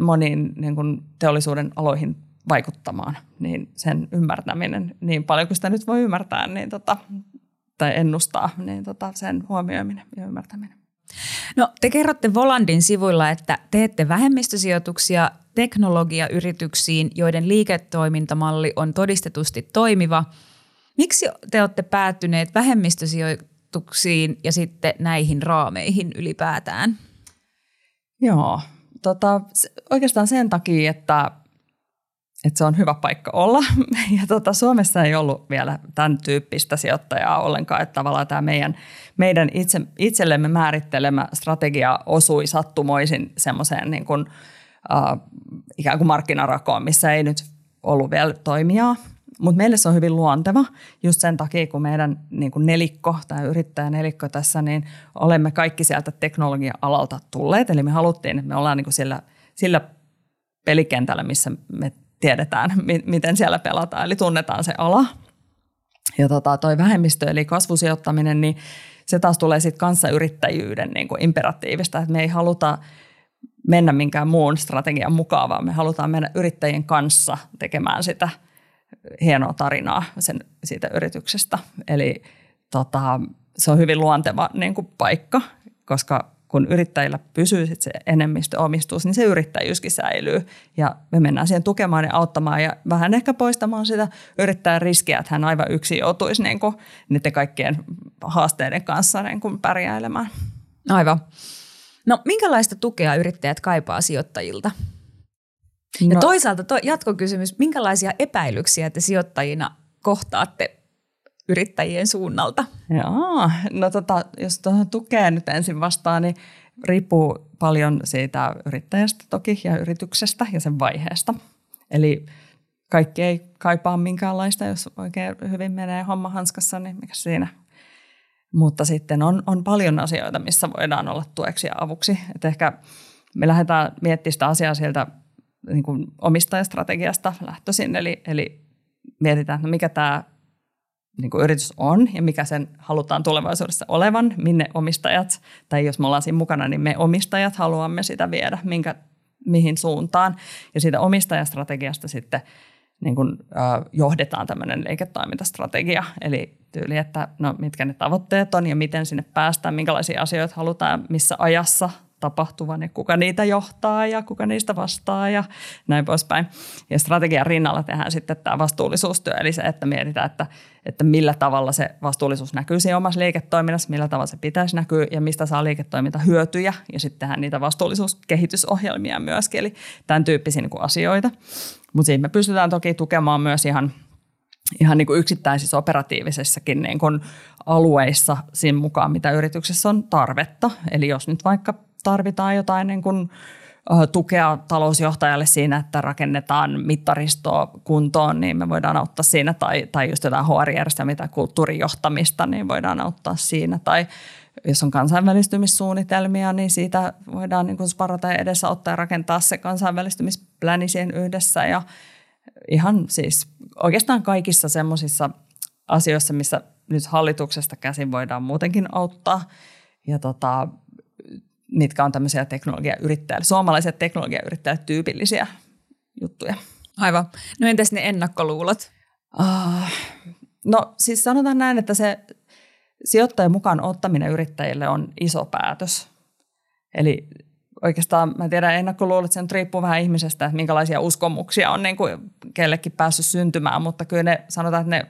moniin niin kuin teollisuuden aloihin vaikuttamaan, niin sen ymmärtäminen, niin paljon kuin sitä nyt voi ymmärtää niin tota, tai ennustaa, niin tota, sen huomioiminen ja ymmärtäminen. No te kerrotte Volandin sivuilla, että teette vähemmistösijoituksia teknologiayrityksiin, joiden liiketoimintamalli on todistetusti toimiva. Miksi te olette päättyneet vähemmistösijoituksiin ja sitten näihin raameihin ylipäätään? Joo, tota, oikeastaan sen takia, että että se on hyvä paikka olla. Ja tota, Suomessa ei ollut vielä tämän tyyppistä sijoittajaa ollenkaan, että tavallaan tämä meidän, meidän itse, itsellemme määrittelemä strategia osui sattumoisin semmoiseen niin kuin, äh, ikään kuin markkinarakoon, missä ei nyt ollut vielä toimijaa. Mutta meille se on hyvin luonteva just sen takia, kun meidän niin kuin nelikko tai yrittäjänelikko tässä, niin olemme kaikki sieltä teknologia-alalta tulleet. Eli me haluttiin, että me ollaan niin kuin sillä, sillä pelikentällä, missä me tiedetään, miten siellä pelataan, eli tunnetaan se ala. Ja tota, toi vähemmistö, eli kasvusijoittaminen, niin se taas tulee sitten kanssa yrittäjyyden niin kuin imperatiivista, että me ei haluta mennä minkään muun strategian mukaan, vaan me halutaan mennä yrittäjien kanssa tekemään sitä hienoa tarinaa sen, siitä yrityksestä. Eli tota, se on hyvin luonteva niin kuin paikka, koska kun yrittäjillä pysyy sit se enemmistöomistus, niin se yrittäjyyskin säilyy. Ja me mennään siihen tukemaan ja auttamaan ja vähän ehkä poistamaan sitä yrittäjän riskiä, että hän aivan yksin joutuisi niin kuin, niiden kaikkien haasteiden kanssa niin kuin pärjäilemään. Aivan. No minkälaista tukea yrittäjät kaipaa sijoittajilta? No. Ja toisaalta to, jatkokysymys, minkälaisia epäilyksiä te sijoittajina kohtaatte yrittäjien suunnalta? Joo, no tota, jos tuohon tukeen nyt ensin vastaan, niin riippuu paljon siitä yrittäjästä toki ja yrityksestä ja sen vaiheesta. Eli kaikki ei kaipaa minkäänlaista, jos oikein hyvin menee homma hanskassa, niin mikä siinä. Mutta sitten on, on paljon asioita, missä voidaan olla tueksi ja avuksi. Et ehkä me lähdetään miettimään sitä asiaa sieltä niin kuin omistajastrategiasta lähtöisin, eli, eli mietitään, että mikä tämä niin kuin yritys on ja mikä sen halutaan tulevaisuudessa olevan, minne omistajat, tai jos me ollaan siinä mukana, niin me omistajat haluamme sitä viedä, minkä, mihin suuntaan. Ja siitä omistajastrategiasta sitten niin kuin, äh, johdetaan tämmöinen liiketoimintastrategia, eli tyyli, että no, mitkä ne tavoitteet on ja miten sinne päästään, minkälaisia asioita halutaan, missä ajassa tapahtuvan ja kuka niitä johtaa ja kuka niistä vastaa ja näin poispäin. Ja strategian rinnalla tehdään sitten tämä vastuullisuustyö, eli se, että mietitään, että, että millä tavalla se vastuullisuus näkyy siinä omassa liiketoiminnassa, millä tavalla se pitäisi näkyä ja mistä saa liiketoiminta hyötyjä ja sitten tehdään niitä vastuullisuuskehitysohjelmia myöskin, eli tämän tyyppisiä niin kuin asioita. Mutta siinä me pystytään toki tukemaan myös ihan ihan niin kuin yksittäisissä operatiivisissakin niin kuin alueissa siinä mukaan, mitä yrityksessä on tarvetta. Eli jos nyt vaikka tarvitaan jotain niin kuin, tukea talousjohtajalle siinä, että rakennetaan mittaristoa kuntoon, niin me voidaan auttaa siinä. Tai, tai just jotain HR-järjestelmää tai kulttuurijohtamista, niin voidaan auttaa siinä. Tai jos on kansainvälistymissuunnitelmia, niin siitä voidaan niin kuin sparata ja edesauttaa ja rakentaa se kansainvälistymispläni siihen yhdessä. Ja ihan siis oikeastaan kaikissa semmoisissa asioissa, missä nyt hallituksesta käsin voidaan muutenkin auttaa. Ja tota, mitkä on tämmöisiä teknologiayrittäjille, suomalaiset teknologiayrittäjät tyypillisiä juttuja. Aivan. No entäs ne ennakkoluulot? Uh, no siis sanotaan näin, että se sijoittajan mukaan ottaminen yrittäjille on iso päätös. Eli oikeastaan mä tiedän ennakkoluulot, se riippuu vähän ihmisestä, että minkälaisia uskomuksia on niin kuin kellekin päässyt syntymään, mutta kyllä ne sanotaan, että ne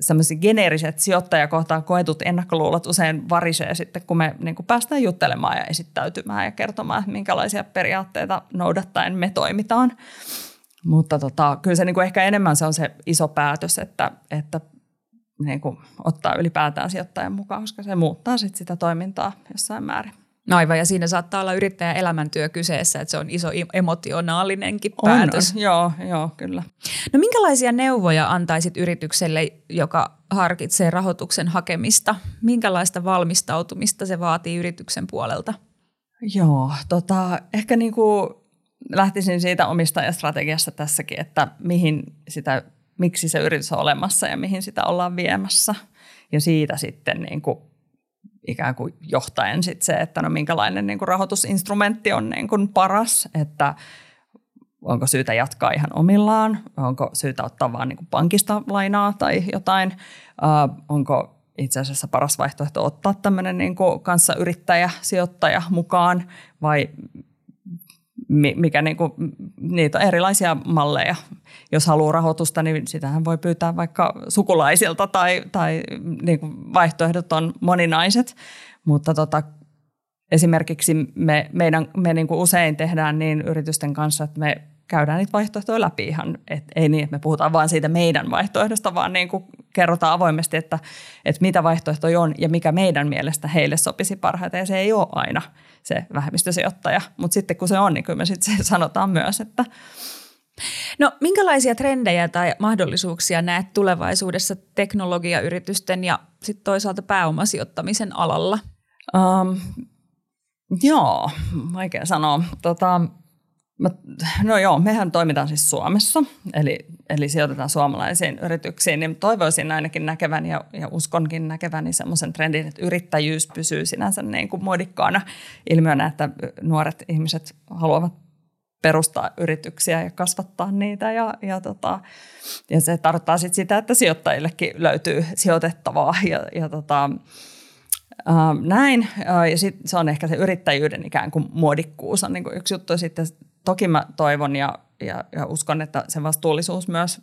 semmoiset geneeriset sijoittajakohtaan koetut ennakkoluulot usein varisee sitten, kun me niin kuin päästään juttelemaan ja esittäytymään ja kertomaan, että minkälaisia periaatteita noudattaen me toimitaan. Mutta tota, kyllä se niin kuin ehkä enemmän se on se iso päätös, että, että niin kuin ottaa ylipäätään sijoittajan mukaan, koska se muuttaa sitten sitä toimintaa jossain määrin. No aivan, ja siinä saattaa olla yrittäjän elämäntyö kyseessä, että se on iso emotionaalinenkin päätös. On, joo, joo, kyllä. No minkälaisia neuvoja antaisit yritykselle, joka harkitsee rahoituksen hakemista? Minkälaista valmistautumista se vaatii yrityksen puolelta? Joo, tota, ehkä niin kuin lähtisin siitä omistajastrategiasta tässäkin, että mihin sitä, miksi se yritys on olemassa ja mihin sitä ollaan viemässä. Ja siitä sitten niin kuin ikään kuin johtaen sit se, että no minkälainen niin kuin rahoitusinstrumentti on niin kuin paras, että onko syytä jatkaa ihan omillaan, onko syytä ottaa vain niin pankista lainaa tai jotain, uh, onko itse asiassa paras vaihtoehto ottaa tämmöinen niin kuin kanssa sijoittaja mukaan vai mikä niin kuin, niitä on erilaisia malleja. Jos haluaa rahoitusta, niin sitähän voi pyytää vaikka sukulaisilta tai, tai niin kuin vaihtoehdot on moninaiset. Mutta tota, esimerkiksi me, meidän, me niin kuin usein tehdään niin yritysten kanssa, että me käydään niitä vaihtoehtoja läpi ihan, et ei niin, että me puhutaan vain siitä meidän vaihtoehdosta, vaan niin kuin kerrotaan avoimesti, että, että mitä vaihtoehtoja on ja mikä meidän mielestä heille sopisi parhaiten. Ja se ei ole aina se vähemmistösijoittaja, mutta sitten kun se on, niin kyllä me sitten sanotaan myös, että No minkälaisia trendejä tai mahdollisuuksia näet tulevaisuudessa teknologiayritysten ja sitten toisaalta pääomasijoittamisen alalla? Um, joo, vaikea sanoa. Tota, No joo, mehän toimitaan siis Suomessa, eli, eli sijoitetaan suomalaisiin yrityksiin, niin toivoisin ainakin näkeväni ja, ja uskonkin näkeväni semmoisen trendin, että yrittäjyys pysyy sinänsä niin kuin muodikkaana ilmiönä, että nuoret ihmiset haluavat perustaa yrityksiä ja kasvattaa niitä ja, ja, tota, ja se tarkoittaa sit sitä, että sijoittajillekin löytyy sijoitettavaa ja, ja tota, näin, ja sit se on ehkä se yrittäjyyden ikään kuin muodikkuus on niin kuin yksi juttu. Sitten toki mä toivon ja, ja, ja uskon, että se vastuullisuus myös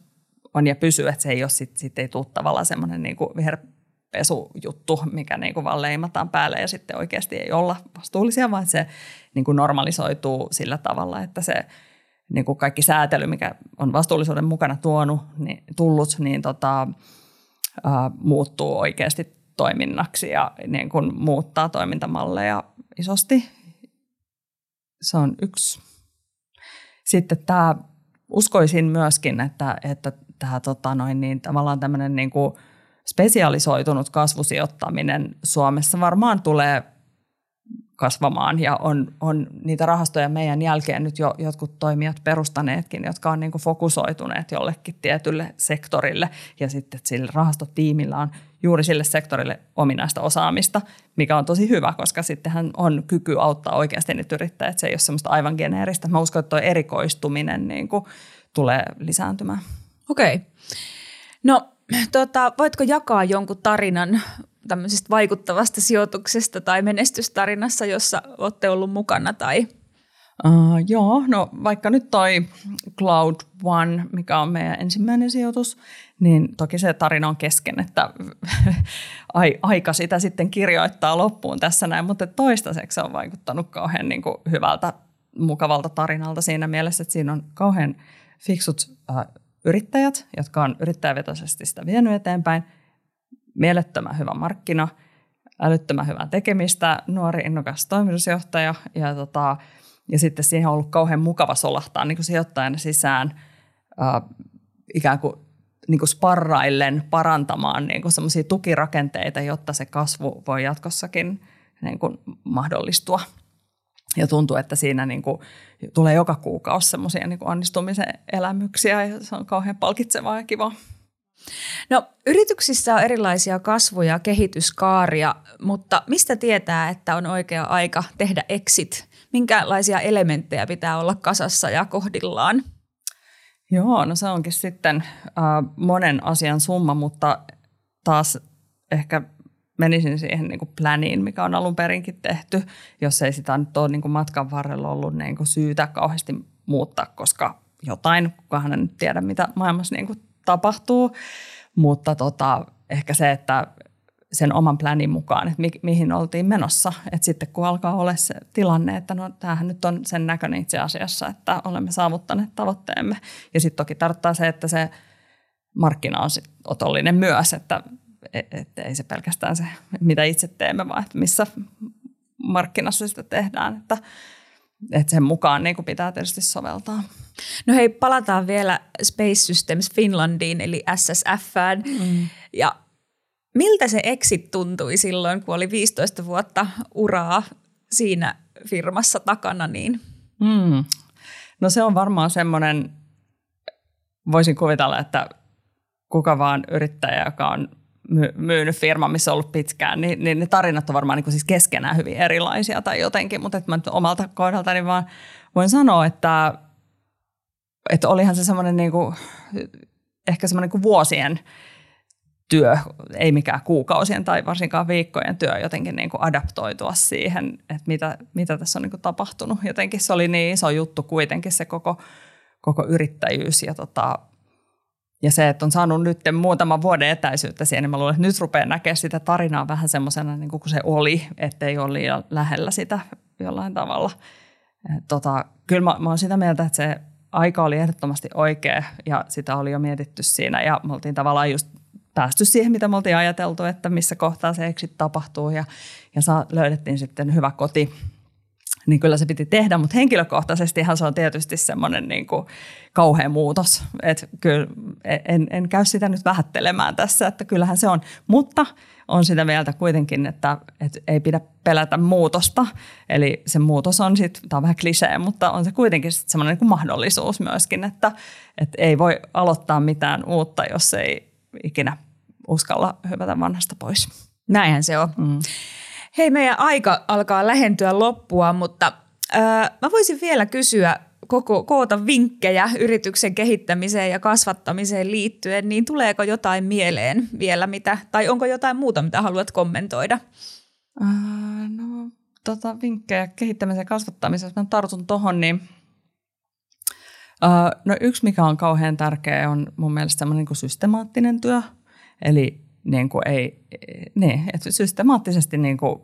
on ja pysyy, että se ei ole sit, sit ei tule tavallaan semmoinen niin viherpesujuttu, mikä niin kuin vaan leimataan päälle ja sitten oikeasti ei olla vastuullisia, vaan se niin kuin normalisoituu sillä tavalla, että se niin kuin kaikki säätely, mikä on vastuullisuuden mukana tuonut, niin, tullut, niin tota, ää, muuttuu oikeasti toiminnaksi ja niin kuin muuttaa toimintamalleja isosti. Se on yksi. Sitten tämä, uskoisin myöskin, että, että tämä tota noin, niin, tavallaan tämmöinen niin kuin spesialisoitunut kasvusijoittaminen Suomessa varmaan tulee kasvamaan ja on, on niitä rahastoja meidän jälkeen nyt jo jotkut toimijat perustaneetkin, jotka on niin kuin fokusoituneet jollekin tietylle sektorille ja sitten sillä rahastotiimillä on juuri sille sektorille ominaista osaamista, mikä on tosi hyvä, koska sittenhän on kyky auttaa oikeasti niitä yrittäjät. Se ei ole semmoista aivan geneeristä. Mä uskon, että tuo erikoistuminen niin kuin tulee lisääntymään. Okei. Okay. No, tota, voitko jakaa jonkun tarinan tämmöisestä vaikuttavasta sijoituksesta tai menestystarinassa, jossa olette ollut mukana tai? Uh, joo, no vaikka nyt toi Cloud One, mikä on meidän ensimmäinen sijoitus, niin toki se tarina on kesken, että aika sitä sitten kirjoittaa loppuun tässä näin, mutta toistaiseksi se on vaikuttanut kauhean niin kuin hyvältä, mukavalta tarinalta siinä mielessä, että siinä on kauhean fiksut uh, yrittäjät, jotka on yrittäjävetoisesti sitä vienyt eteenpäin – mielettömän hyvä markkina, älyttömän hyvää tekemistä, nuori innokas toimitusjohtaja ja, tota, ja sitten siihen on ollut kauhean mukava solahtaa niin kuin sijoittajana sisään äh, ikään kuin, niin kuin sparraillen parantamaan niin kuin semmoisia tukirakenteita, jotta se kasvu voi jatkossakin niin kuin mahdollistua. Ja tuntuu, että siinä niin kuin tulee joka kuukausi semmoisia niin onnistumisen elämyksiä ja se on kauhean palkitsevaa ja kivaa. No yrityksissä on erilaisia kasvu- ja kehityskaaria, mutta mistä tietää, että on oikea aika tehdä exit? Minkälaisia elementtejä pitää olla kasassa ja kohdillaan? Joo, no se onkin sitten äh, monen asian summa, mutta taas ehkä menisin siihen niin kuin pläniin, mikä on alun perinkin tehty, jos ei sitä nyt ole niin kuin matkan varrella ollut niin kuin syytä kauheasti muuttaa, koska jotain, kukaan en tiedä, mitä maailmassa niin kuin tapahtuu, mutta tota, ehkä se, että sen oman plänin mukaan, että mi- mihin oltiin menossa. Että sitten kun alkaa olla se tilanne, että no tämähän nyt on sen näköinen itse asiassa, että olemme saavuttaneet tavoitteemme. Ja sitten toki tarkoittaa se, että se markkina on sit otollinen myös, että et, et ei se pelkästään se, mitä itse teemme, vaan että missä markkinassa sitä tehdään. Että, että sen mukaan niin pitää tietysti soveltaa. No hei, palataan vielä Space Systems Finlandiin, eli SSFään. Mm. Ja miltä se exit tuntui silloin, kun oli 15 vuotta uraa siinä firmassa takana? Niin? Mm. No se on varmaan semmoinen, voisin kuvitella, että kuka vaan yrittäjä, joka on myynyt firma, missä on ollut pitkään, niin, niin ne tarinat on varmaan niin kuin siis keskenään hyvin erilaisia tai jotenkin, mutta että mä nyt omalta kohdaltani vaan voin sanoa, että, että olihan se semmoinen niin kuin, ehkä semmoinen kuin vuosien työ, ei mikään kuukausien tai varsinkaan viikkojen työ jotenkin niin kuin adaptoitua siihen, että mitä, mitä tässä on niin kuin tapahtunut. Jotenkin se oli niin iso juttu kuitenkin se koko, koko yrittäjyys ja tota, ja se, että on saanut nyt muutaman vuoden etäisyyttä siihen, niin mä luulen, että nyt rupeaa näkemään sitä tarinaa vähän semmoisena niin kuin se oli, ettei ole liian lähellä sitä jollain tavalla. Tota, kyllä mä, mä oon sitä mieltä, että se aika oli ehdottomasti oikea ja sitä oli jo mietitty siinä ja me oltiin tavallaan just päästy siihen, mitä me oltiin ajateltu, että missä kohtaa se exit tapahtuu ja, ja saa, löydettiin sitten hyvä koti niin kyllä se piti tehdä, mutta henkilökohtaisestihan se on tietysti semmoinen niin kuin kauhea muutos. Että kyllä en, en käy sitä nyt vähättelemään tässä, että kyllähän se on. Mutta on sitä mieltä kuitenkin, että, että ei pidä pelätä muutosta. Eli se muutos on sitten, tämä on vähän klisee, mutta on se kuitenkin sitten semmoinen niin mahdollisuus myöskin, että, että ei voi aloittaa mitään uutta, jos ei ikinä uskalla hyvätä vanhasta pois. Näinhän se on. Mm. Hei, meidän aika alkaa lähentyä loppua, mutta äh, mä voisin vielä kysyä koko, koota vinkkejä yrityksen kehittämiseen ja kasvattamiseen liittyen, niin tuleeko jotain mieleen vielä, mitä, tai onko jotain muuta, mitä haluat kommentoida? Äh, no, tota, vinkkejä kehittämiseen ja kasvattamiseen, jos mä tartun tuohon, niin Uh, no yksi, mikä on kauhean tärkeä, on mun mielestä niin systemaattinen työ. Eli niin kuin ei, niin, että systemaattisesti niin kuin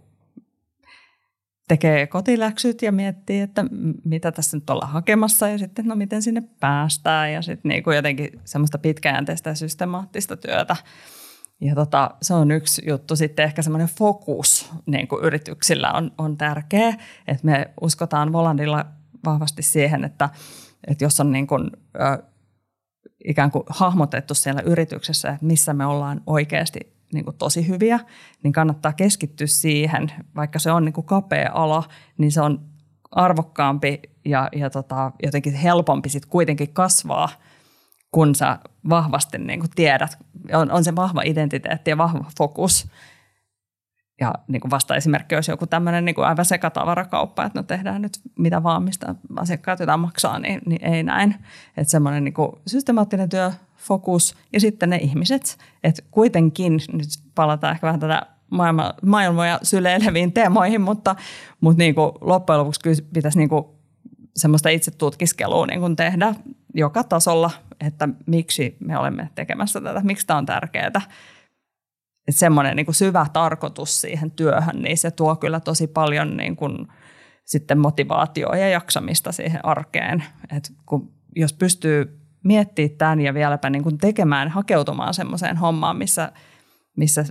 tekee kotiläksyt ja miettii, että mitä tässä nyt ollaan hakemassa ja sitten no miten sinne päästään ja sitten niin kuin jotenkin semmoista pitkäjänteistä ja systemaattista työtä. Ja tota, se on yksi juttu. Sitten ehkä semmoinen fokus niin kuin yrityksillä on, on tärkeä. Että me uskotaan Volandilla vahvasti siihen, että, että jos on niin kuin, ö, ikään kuin hahmotettu siellä yrityksessä, että missä me ollaan oikeasti niin kuin tosi hyviä, niin kannattaa keskittyä siihen, vaikka se on niin kuin kapea ala, niin se on arvokkaampi ja, ja tota, jotenkin helpompi sitten kuitenkin kasvaa, kun sä vahvasti niin kuin tiedät, on, on se vahva identiteetti ja vahva fokus. Ja niin kuin vasta esimerkki olisi joku tämmöinen niin kuin aivan sekatavarakauppa, että no tehdään nyt mitä vaan, mistä asiakkaat jotain maksaa, niin, niin ei näin. Että semmoinen niin kuin systemaattinen työ, fokus ja sitten ne ihmiset. Että kuitenkin, nyt palataan ehkä vähän tätä maailma, maailmoja syleileviin teemoihin, mutta, mutta niin kuin loppujen lopuksi kyllä pitäisi niin kuin semmoista itse tutkiskelua niin kuin tehdä joka tasolla, että miksi me olemme tekemässä tätä, miksi tämä on tärkeää. Että semmoinen niin kuin syvä tarkoitus siihen työhön, niin se tuo kyllä tosi paljon niin kuin sitten motivaatioa ja jaksamista siihen arkeen. Et kun, jos pystyy miettimään tämän ja vieläpä niin kuin tekemään, hakeutumaan semmoiseen hommaan, missä, missä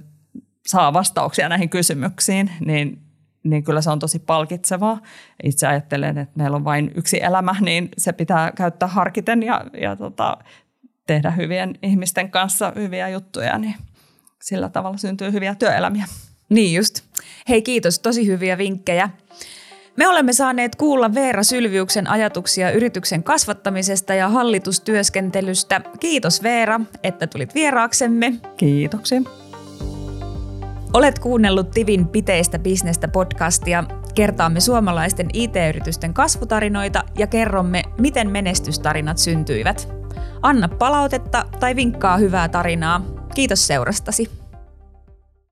saa vastauksia näihin kysymyksiin, niin, niin kyllä se on tosi palkitsevaa. Itse ajattelen, että meillä on vain yksi elämä, niin se pitää käyttää harkiten ja, ja tota, tehdä hyvien ihmisten kanssa hyviä juttuja, niin sillä tavalla syntyy hyviä työelämiä. Niin just. Hei kiitos, tosi hyviä vinkkejä. Me olemme saaneet kuulla Veera Sylviuksen ajatuksia yrityksen kasvattamisesta ja hallitustyöskentelystä. Kiitos Veera, että tulit vieraaksemme. Kiitoksia. Olet kuunnellut Tivin Piteistä bisnestä podcastia. Kertaamme suomalaisten IT-yritysten kasvutarinoita ja kerromme, miten menestystarinat syntyivät. Anna palautetta tai vinkkaa hyvää tarinaa. Kiitos seurastasi.